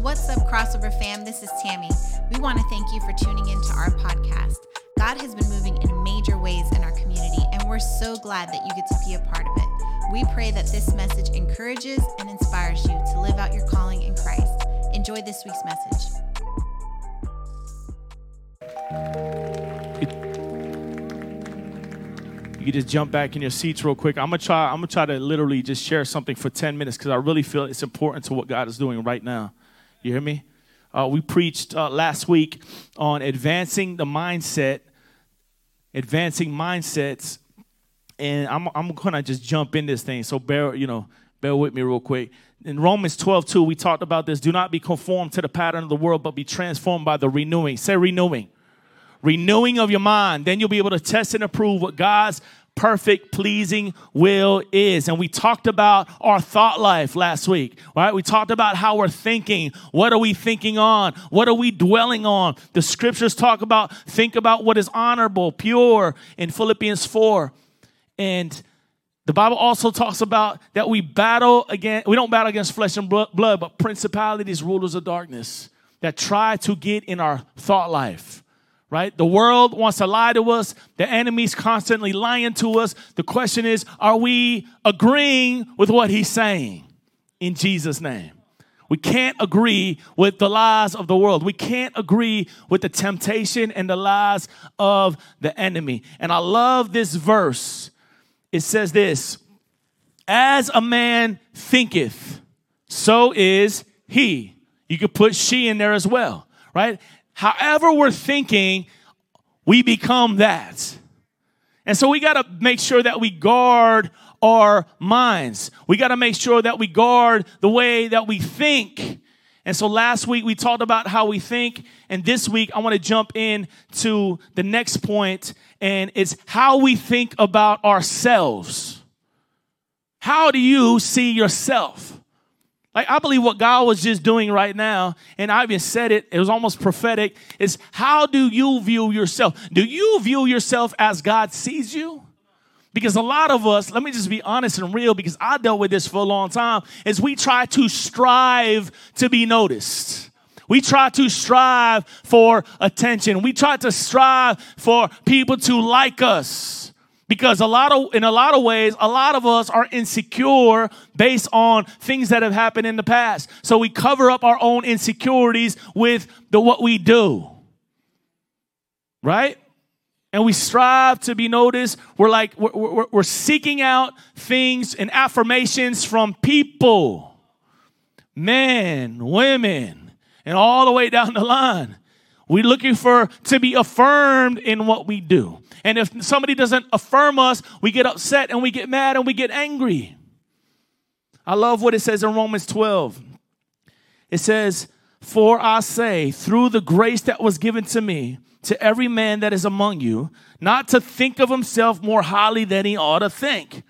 What's up, crossover fam? This is Tammy. We want to thank you for tuning into our podcast. God has been moving in major ways in our community, and we're so glad that you get to be a part of it. We pray that this message encourages and inspires you to live out your calling in Christ. Enjoy this week's message. You can just jump back in your seats real quick. I'm gonna try. I'm gonna try to literally just share something for 10 minutes because I really feel it's important to what God is doing right now. You hear me? Uh, we preached uh, last week on advancing the mindset, advancing mindsets, and I'm I'm gonna just jump in this thing. So bear you know bear with me real quick. In Romans 12, 2, we talked about this. Do not be conformed to the pattern of the world, but be transformed by the renewing. Say renewing renewing of your mind. Then you'll be able to test and approve what God's perfect, pleasing will is. And we talked about our thought life last week, right? We talked about how we're thinking. What are we thinking on? What are we dwelling on? The scriptures talk about think about what is honorable, pure in Philippians 4. And the Bible also talks about that we battle against, we don't battle against flesh and blood, but principalities, rulers of darkness that try to get in our thought life right? The world wants to lie to us. The enemy's constantly lying to us. The question is, are we agreeing with what he's saying in Jesus' name? We can't agree with the lies of the world. We can't agree with the temptation and the lies of the enemy. And I love this verse. It says this As a man thinketh, so is he. You could put she in there as well, right? However we're thinking, we become that. And so we got to make sure that we guard our minds. We got to make sure that we guard the way that we think. And so last week we talked about how we think, and this week I want to jump in to the next point, and it's how we think about ourselves. How do you see yourself? Like, I believe what God was just doing right now, and I even said it, it was almost prophetic, is how do you view yourself? Do you view yourself as God sees you? Because a lot of us, let me just be honest and real, because I dealt with this for a long time, is we try to strive to be noticed. We try to strive for attention. We try to strive for people to like us. Because a lot of, in a lot of ways, a lot of us are insecure based on things that have happened in the past. So we cover up our own insecurities with the what we do. Right? And we strive to be noticed. We're like, we're, we're, we're seeking out things and affirmations from people, men, women, and all the way down the line. We're looking for to be affirmed in what we do. And if somebody doesn't affirm us, we get upset and we get mad and we get angry. I love what it says in Romans 12. It says, For I say, through the grace that was given to me, to every man that is among you, not to think of himself more highly than he ought to think,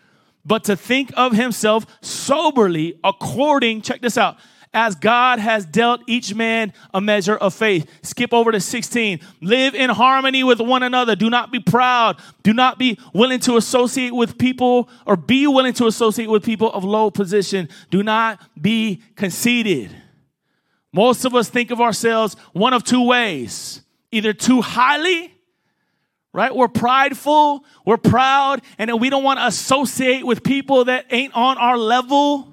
but to think of himself soberly according, check this out, as God has dealt each man a measure of faith. Skip over to 16. Live in harmony with one another. Do not be proud. Do not be willing to associate with people or be willing to associate with people of low position. Do not be conceited. Most of us think of ourselves one of two ways either too highly right? We're prideful, we're proud, and we don't want to associate with people that ain't on our level,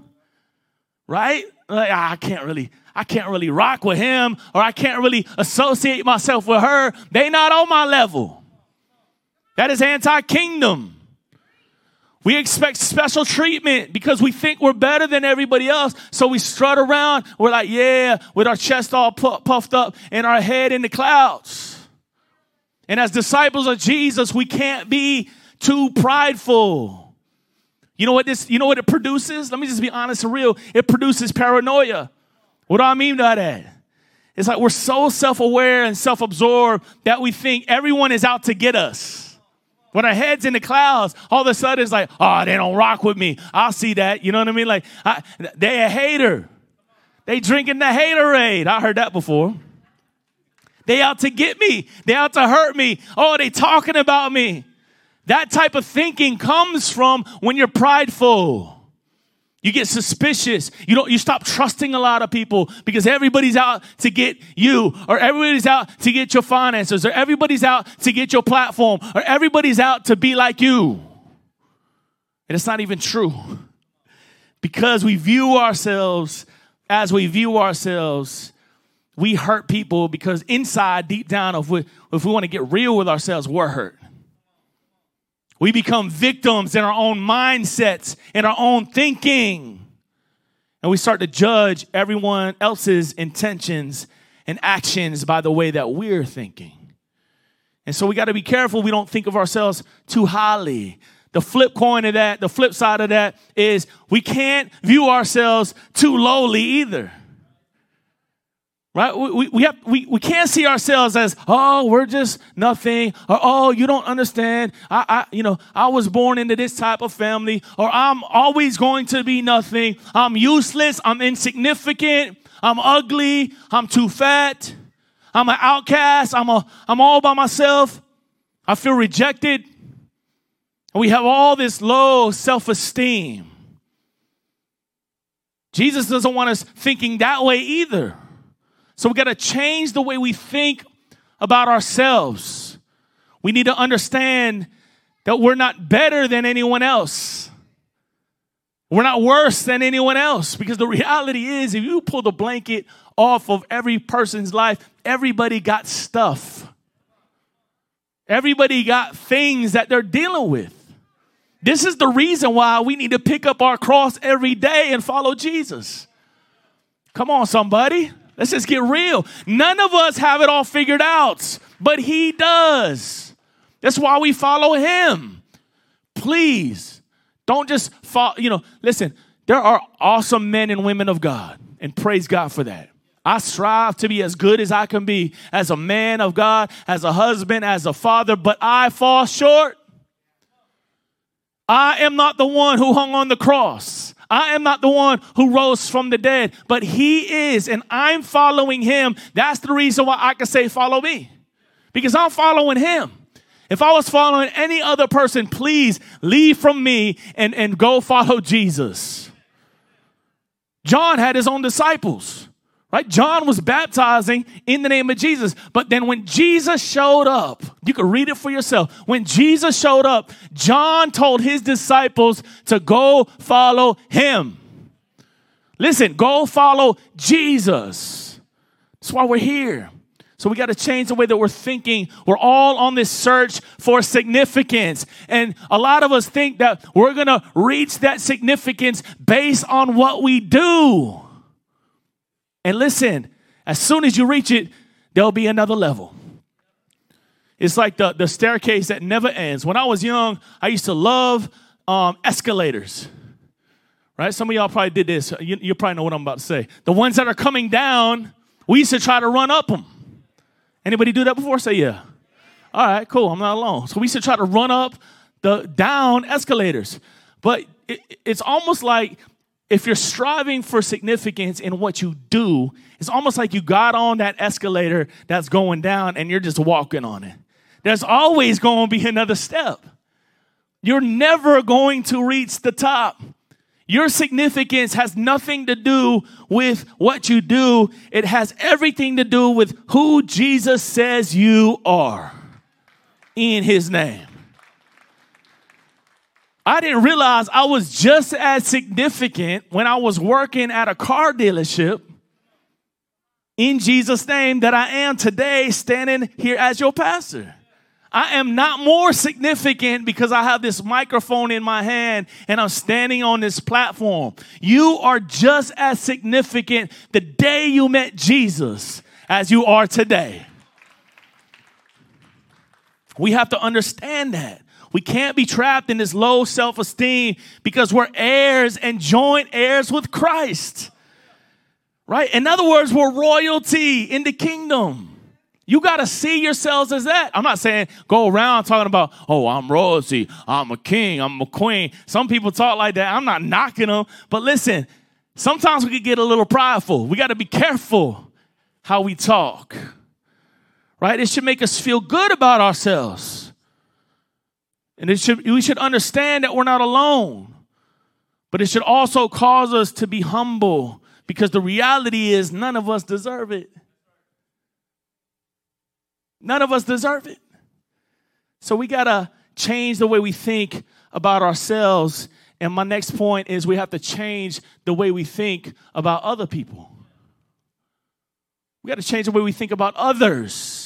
right? I can't really, I can't really rock with him, or I can't really associate myself with her. They not on my level. That is anti-kingdom. We expect special treatment because we think we're better than everybody else. So we strut around. We're like, yeah, with our chest all puffed up and our head in the clouds. And as disciples of Jesus, we can't be too prideful. You know what this, you know what it produces? Let me just be honest and real. It produces paranoia. What do I mean by that? It's like we're so self-aware and self-absorbed that we think everyone is out to get us. When our head's in the clouds, all of a sudden it's like, oh, they don't rock with me. I'll see that. You know what I mean? Like, I, they a hater. They drinking the haterade. I heard that before. They out to get me. They out to hurt me. Oh, they talking about me. That type of thinking comes from when you're prideful. You get suspicious. You don't, you stop trusting a lot of people because everybody's out to get you or everybody's out to get your finances or everybody's out to get your platform or everybody's out to be like you. And it's not even true because we view ourselves as we view ourselves. We hurt people because inside, deep down, if we, if we want to get real with ourselves, we're hurt. We become victims in our own mindsets, in our own thinking. And we start to judge everyone else's intentions and actions by the way that we're thinking. And so we got to be careful we don't think of ourselves too highly. The flip coin of that, the flip side of that is we can't view ourselves too lowly either right? We, we, have, we, we can't see ourselves as oh we're just nothing or oh you don't understand. I, I you know i was born into this type of family or i'm always going to be nothing. I'm useless. I'm insignificant. I'm ugly. I'm too fat. I'm an outcast. I'm a i'm all by myself. I feel rejected. We have all this low self-esteem. Jesus doesn't want us thinking that way either so we got to change the way we think about ourselves. We need to understand that we're not better than anyone else. We're not worse than anyone else because the reality is, if you pull the blanket off of every person's life, everybody got stuff. Everybody got things that they're dealing with. This is the reason why we need to pick up our cross every day and follow Jesus. Come on, somebody. Let's just get real. None of us have it all figured out, but He does. That's why we follow Him. Please don't just follow, you know, listen, there are awesome men and women of God, and praise God for that. I strive to be as good as I can be as a man of God, as a husband, as a father, but I fall short. I am not the one who hung on the cross. I am not the one who rose from the dead, but He is, and I'm following Him. That's the reason why I can say, Follow me, because I'm following Him. If I was following any other person, please leave from me and, and go follow Jesus. John had his own disciples, right? John was baptizing in the name of Jesus. But then when Jesus showed up, you can read it for yourself. When Jesus showed up, John told his disciples to go follow him. Listen, go follow Jesus. That's why we're here. So we got to change the way that we're thinking. We're all on this search for significance. And a lot of us think that we're going to reach that significance based on what we do. And listen, as soon as you reach it, there'll be another level. It's like the, the staircase that never ends. When I was young, I used to love um, escalators. Right? Some of y'all probably did this. You, you probably know what I'm about to say. The ones that are coming down, we used to try to run up them. Anybody do that before? Say yeah. All right, cool. I'm not alone. So we used to try to run up the down escalators. But it, it's almost like if you're striving for significance in what you do, it's almost like you got on that escalator that's going down and you're just walking on it. There's always going to be another step. You're never going to reach the top. Your significance has nothing to do with what you do, it has everything to do with who Jesus says you are in his name. I didn't realize I was just as significant when I was working at a car dealership in Jesus' name that I am today standing here as your pastor. I am not more significant because I have this microphone in my hand and I'm standing on this platform. You are just as significant the day you met Jesus as you are today. We have to understand that. We can't be trapped in this low self esteem because we're heirs and joint heirs with Christ. Right? In other words, we're royalty in the kingdom. You got to see yourselves as that. I'm not saying go around talking about, oh, I'm royalty, I'm a king, I'm a queen. Some people talk like that. I'm not knocking them. But listen, sometimes we could get a little prideful. We got to be careful how we talk, right? It should make us feel good about ourselves. And should, we should understand that we're not alone. But it should also cause us to be humble because the reality is none of us deserve it. None of us deserve it. So we got to change the way we think about ourselves. And my next point is we have to change the way we think about other people. We got to change the way we think about others.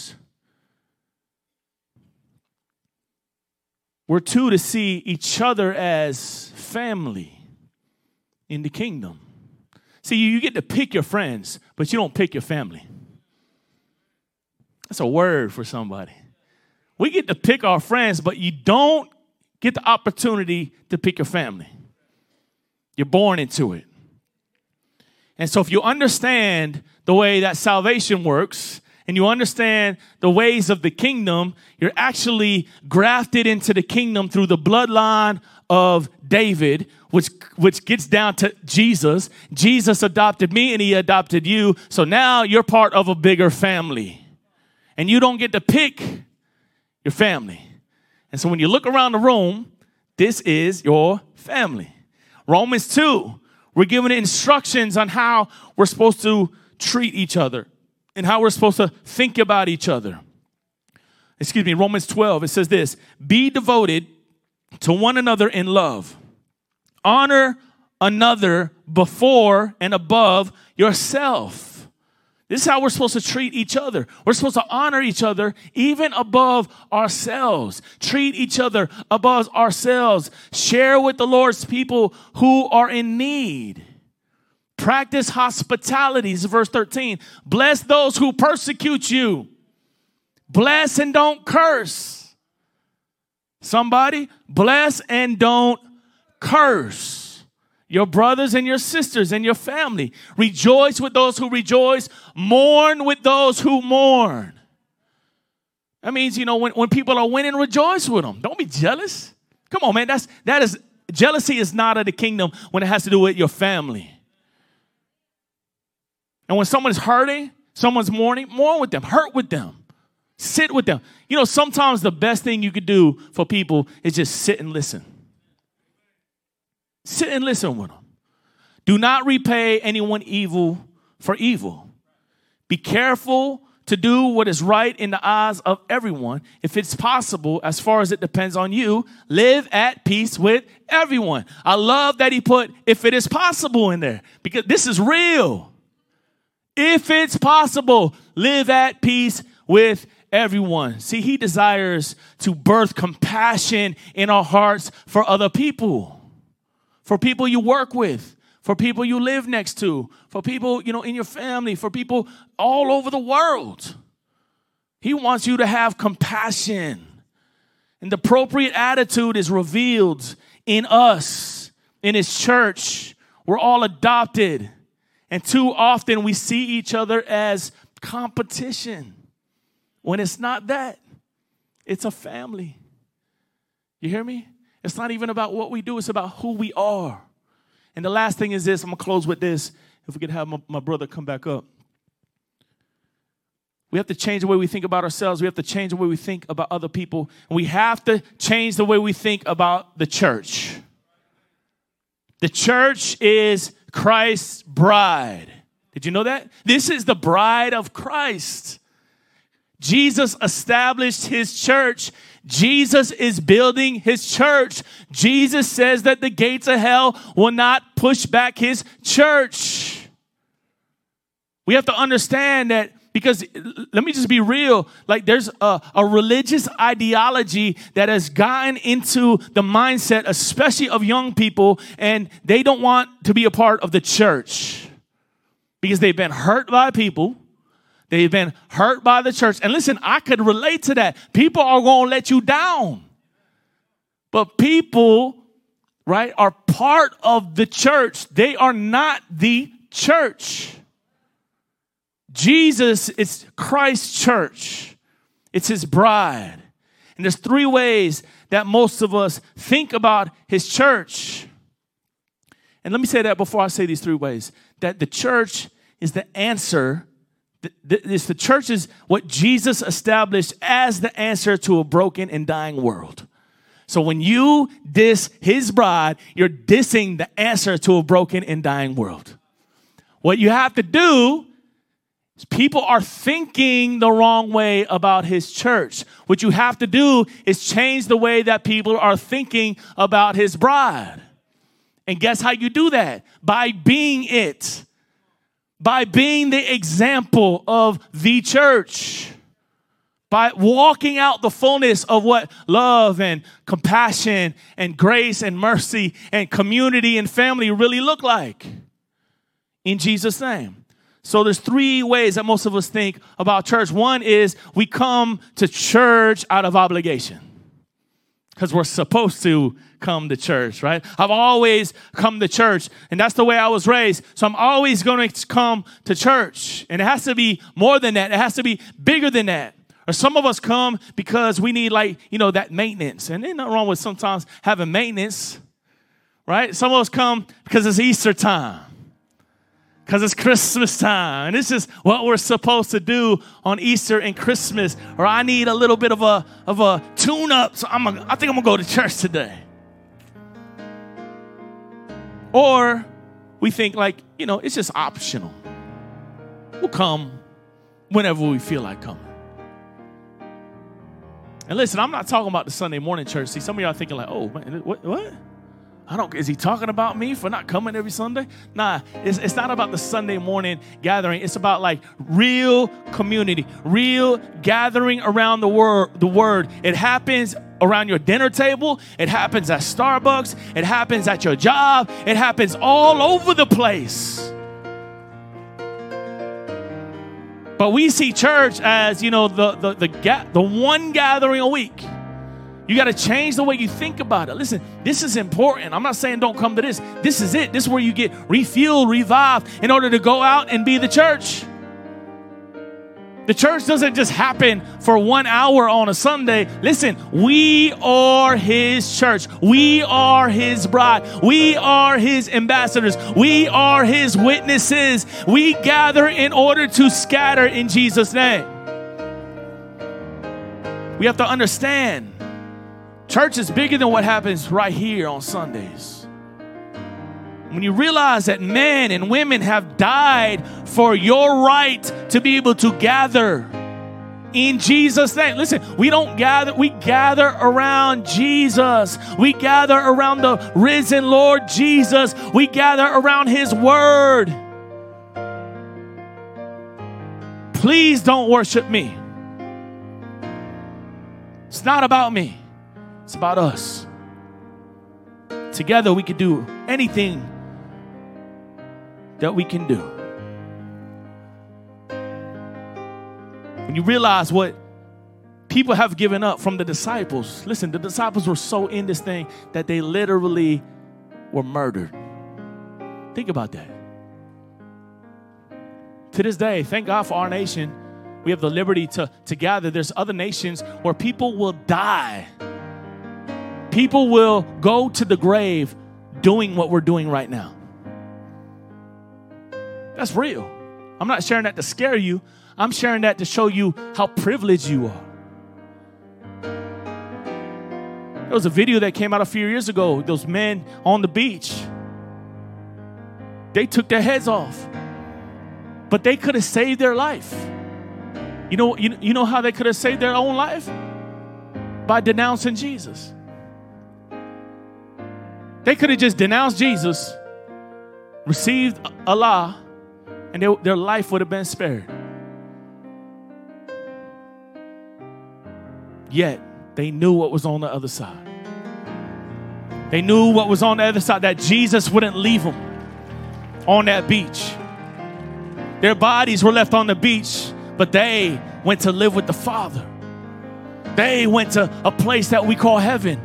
We're two to see each other as family in the kingdom. See, you get to pick your friends, but you don't pick your family. That's a word for somebody. We get to pick our friends, but you don't get the opportunity to pick your family. You're born into it. And so, if you understand the way that salvation works and you understand the ways of the kingdom, you're actually grafted into the kingdom through the bloodline of David, which, which gets down to Jesus. Jesus adopted me and he adopted you. So now you're part of a bigger family. And you don't get to pick your family. And so when you look around the room, this is your family. Romans 2, we're given instructions on how we're supposed to treat each other and how we're supposed to think about each other. Excuse me, Romans 12, it says this Be devoted to one another in love. Honor another before and above yourself. This is how we're supposed to treat each other. We're supposed to honor each other even above ourselves. Treat each other above ourselves. Share with the Lord's people who are in need. Practice is verse 13. Bless those who persecute you. Bless and don't curse. Somebody, bless and don't curse your brothers and your sisters and your family. Rejoice with those who rejoice, mourn with those who mourn. That means, you know, when, when people are winning, rejoice with them. Don't be jealous. Come on, man. That's that is jealousy is not of the kingdom when it has to do with your family. And when someone's hurting, someone's mourning, mourn with them, hurt with them. Sit with them. You know, sometimes the best thing you could do for people is just sit and listen. Sit and listen with them. Do not repay anyone evil for evil. Be careful to do what is right in the eyes of everyone. If it's possible, as far as it depends on you, live at peace with everyone. I love that he put if it is possible in there because this is real. If it's possible, live at peace with everyone. See, he desires to birth compassion in our hearts for other people, for people you work with, for people you live next to, for people, you know, in your family, for people all over the world. He wants you to have compassion. And the appropriate attitude is revealed in us, in his church. We're all adopted. And too often we see each other as competition. When it's not that, it's a family. You hear me? It's not even about what we do, it's about who we are. And the last thing is this I'm gonna close with this. If we could have my, my brother come back up. We have to change the way we think about ourselves. We have to change the way we think about other people. And we have to change the way we think about the church. The church is Christ's bride. Did you know that? This is the bride of Christ. Jesus established his church. Jesus is building his church. Jesus says that the gates of hell will not push back his church. We have to understand that because uh, let me just be real like there's a, a, religious ideology that has gotten into the mindset especially of young people and they don't want to be a part of the church because they've been hurt by people They've been hurt by the church. And listen, I could relate to that. People are going to let you down. But people, right, are part of the church. They are not the church. Jesus is Christ's church. It's his bride. And there's three ways that most of us think about his church. And let me say that before I say these three ways that the church is the answer this, the church is what Jesus established as the answer to a broken and dying world. So when you diss his bride, you're dissing the answer to a broken and dying world. What you have to do people are thinking the wrong way about his church. What you have to do is change the way that people are thinking about his bride. And guess how you do that? By being it. By being the example of the church by walking out the fullness of what love and compassion and grace and mercy and community and family really look like in Jesus name. So there's three ways that most of us think about church. One is we come to church out of obligation because we're supposed to come to church, right? I've always come to church, and that's the way I was raised. So I'm always going to come to church. And it has to be more than that, it has to be bigger than that. Or some of us come because we need like, you know, that maintenance. And there's nothing wrong with sometimes having maintenance, right? Some of us come because it's Easter time. Because it's Christmas time. And this is what we're supposed to do on Easter and Christmas. Or I need a little bit of a of a tune-up. So I'm a, I think I'm gonna go to church today. Or we think like, you know, it's just optional. We'll come whenever we feel like coming. And listen, I'm not talking about the Sunday morning church. See, some of y'all thinking like, oh, man, what? what? I don't. Is he talking about me for not coming every Sunday? Nah, it's, it's not about the Sunday morning gathering. It's about like real community, real gathering around the word. The word. It happens around your dinner table. It happens at Starbucks. It happens at your job. It happens all over the place. But we see church as, you know, the, the, the, the one gathering a week. You got to change the way you think about it. Listen, this is important. I'm not saying don't come to this. This is it. This is where you get refueled, revived in order to go out and be the church. The church doesn't just happen for one hour on a Sunday. Listen, we are His church. We are His bride. We are His ambassadors. We are His witnesses. We gather in order to scatter in Jesus' name. We have to understand church is bigger than what happens right here on Sundays when you realize that men and women have died for your right to be able to gather in Jesus' name. Listen, we don't gather, we gather around Jesus. We gather around the risen Lord Jesus. We gather around His Word. Please don't worship me. It's not about me, it's about us. Together, we could do anything that we can do. When you realize what people have given up from the disciples, listen, the disciples were so in this thing that they literally were murdered. Think about that. To this day, thank God for our nation. We have the liberty to, to gather. There's other nations where people will die. People will go to the grave doing what we're doing right now. That's real. I'm not sharing that to scare you. I'm sharing that to show you how privileged you are. There was a video that came out a few years ago. Those men on the beach. They took their heads off. But they could have saved their life. You know, you, you know how they could have saved their own life? By denouncing Jesus. They could have just denounced Jesus, received Allah, and they, their life would have been spared. Yet, they knew what was on the other side. They knew what was on the other side, that Jesus wouldn't leave them on that beach. Their bodies were left on the beach, but they went to live with the Father. They went to a place that we call heaven.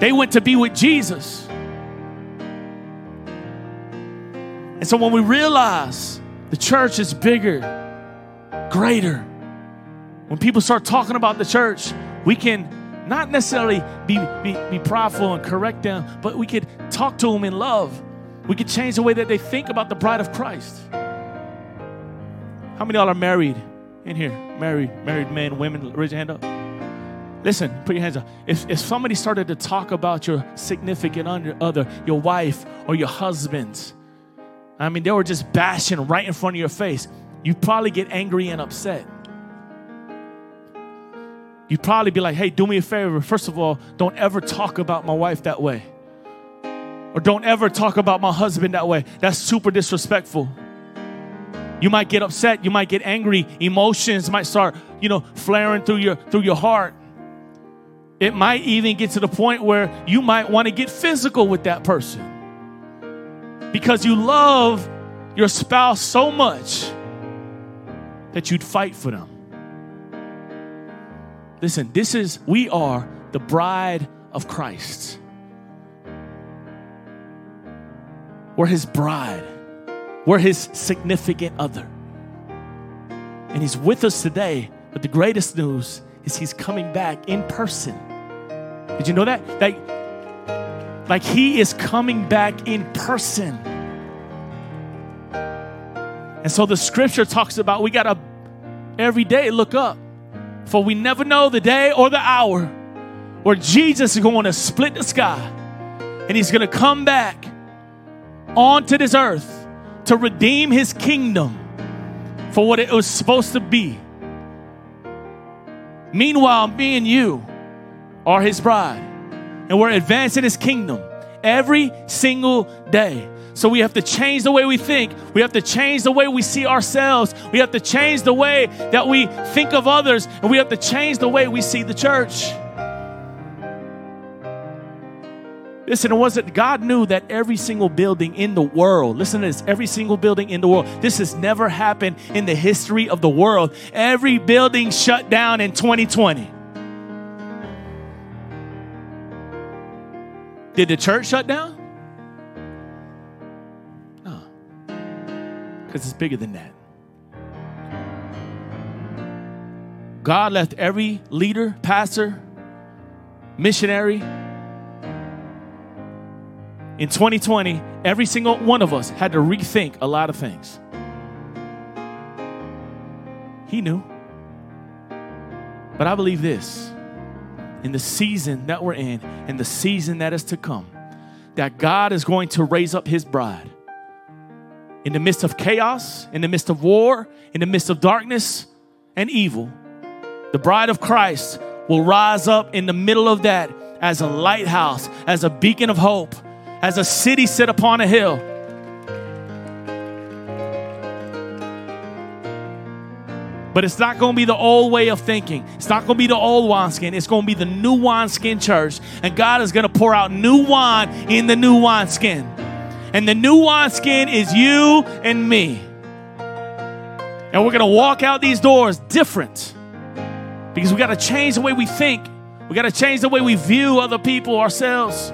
They went to be with Jesus. And so when we realize the church is bigger, greater, when people start talking about the church, we can not necessarily be, be, be prideful and correct them, but we could talk to them in love. We could change the way that they think about the bride of Christ. How many of y'all are married in here? Married, married men, women, raise your hand up. Listen, put your hands up. If, if somebody started to talk about your significant other, your wife or your husband, I mean, they were just bashing right in front of your face, you'd probably get angry and upset. You'd probably be like, hey, do me a favor. First of all, don't ever talk about my wife that way. Or don't ever talk about my husband that way. That's super disrespectful. You might get upset, you might get angry, emotions might start, you know, flaring through your through your heart. It might even get to the point where you might want to get physical with that person. Because you love your spouse so much that you'd fight for them. Listen, this is, we are the bride of Christ. We're his bride, we're his significant other. And he's with us today. But the greatest news is he's coming back in person. Did you know that? Like, like he is coming back in person. And so the scripture talks about we got to every day look up for we never know the day or the hour where Jesus is going to split the sky and he's going to come back onto this earth to redeem his kingdom for what it was supposed to be. Meanwhile, me and you are his bride, and we're advancing his kingdom every single day. So we have to change the way we think. We have to change the way we see ourselves. We have to change the way that we think of others. And we have to change the way we see the church. Listen, it wasn't, God knew that every single building in the world, listen to this, every single building in the world, this has never happened in the history of the world. Every building shut down in 2020. Did the church shut down? Because it's bigger than that. God left every leader, pastor, missionary. In 2020, every single one of us had to rethink a lot of things. He knew. But I believe this in the season that we're in, and the season that is to come, that God is going to raise up his bride in the midst of chaos, in the midst of war, in the midst of darkness and evil, the bride of Christ will rise up in the middle of that as a lighthouse, as a beacon of hope, as a city set upon a hill. But it's not going to be the old way of thinking. It's not going to be the old wineskin. It's going to be the new wineskin church. And God is going to pour out new wine in the new wineskin. And the new wineskin is you and me. And we're going to walk out these doors different because we got to change the way we think. We got to change the way we view other people, ourselves.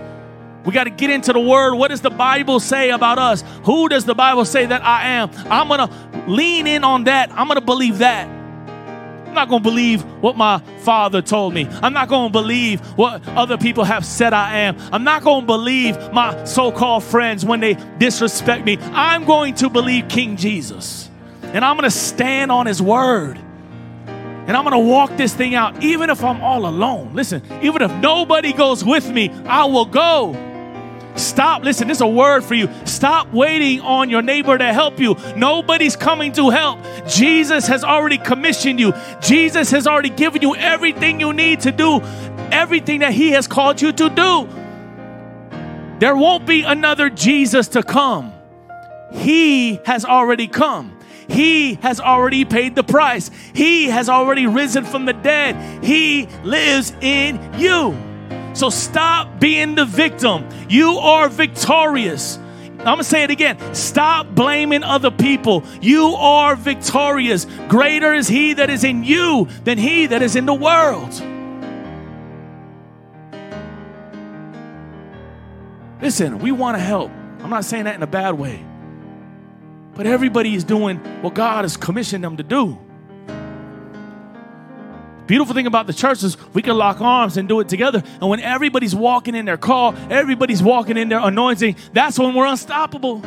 We got to get into the word. What does the Bible say about us? Who does the Bible say that I am? I'm going to lean in on that. I'm going to believe that. I'm not going to believe what my father told me. I'm not going to believe what other people have said I am. I'm not going to believe my so called friends when they disrespect me. I'm going to believe King Jesus. And I'm going to stand on his word. And I'm going to walk this thing out, even if I'm all alone. Listen, even if nobody goes with me, I will go. Stop. Listen, this is a word for you. Stop waiting on your neighbor to help you. Nobody's coming to help. Jesus has already commissioned you, Jesus has already given you everything you need to do everything that He has called you to do. There won't be another Jesus to come. He has already come. He has already paid the price. He has already risen from the dead. He lives in you. So stop being the victim. You are victorious. I'm gonna say it again. Stop blaming other people. You are victorious. Greater is He that is in you than He that is in the world. Listen, we wanna help. I'm not saying that in a bad way. But everybody is doing what God has commissioned them to do. Beautiful thing about the church is we can lock arms and do it together. And when everybody's walking in their call, everybody's walking in their anointing, that's when we're unstoppable.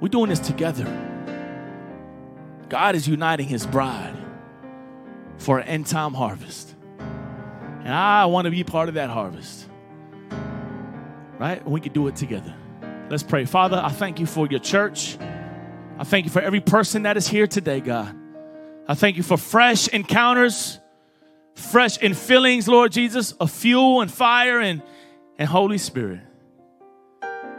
We're doing this together. God is uniting his bride. for an end time harvest. And I want to be part of that harvest. Right? We can do it together. Let's pray. Father, I thank you for your church. I thank you for every person that is here today, God. I thank you for fresh encounters, fresh in feelings, Lord Jesus, of fuel and fire and, and Holy Spirit.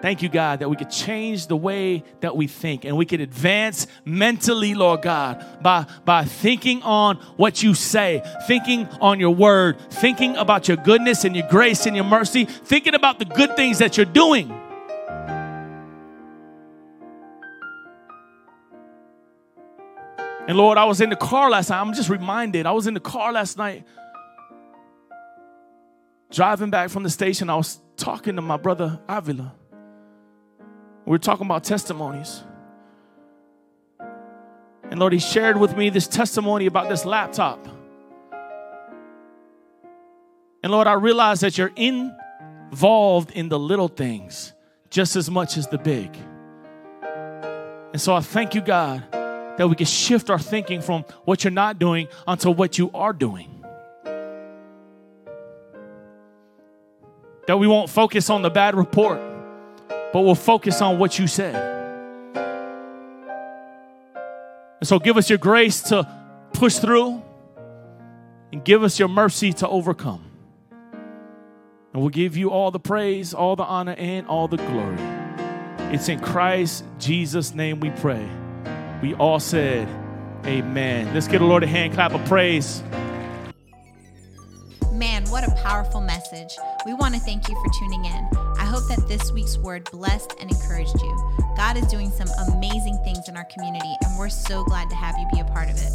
Thank you, God, that we could change the way that we think and we could advance mentally, Lord God, by, by thinking on what you say, thinking on your word, thinking about your goodness and your grace and your mercy, thinking about the good things that you're doing. And Lord, I was in the car last night. I'm just reminded, I was in the car last night driving back from the station. I was talking to my brother Avila. We were talking about testimonies. And Lord, He shared with me this testimony about this laptop. And Lord, I realize that you're involved in the little things just as much as the big. And so I thank you, God, that we can shift our thinking from what you're not doing onto what you are doing. That we won't focus on the bad report but we'll focus on what you said. And so give us your grace to push through and give us your mercy to overcome. And we'll give you all the praise, all the honor, and all the glory. It's in Christ Jesus' name we pray. We all said, Amen. Let's give the Lord a hand clap of praise. Man, what a powerful message. We want to thank you for tuning in. I hope that this week's word blessed and encouraged you. God is doing some amazing things in our community, and we're so glad to have you be a part of it.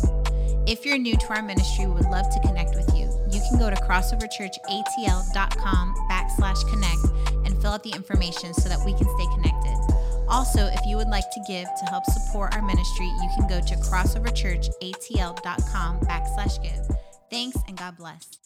If you're new to our ministry, we would love to connect with you. You can go to crossoverchurchatl.com backslash connect and fill out the information so that we can stay connected. Also, if you would like to give to help support our ministry, you can go to crossoverchurchatl.com backslash give. Thanks and God bless.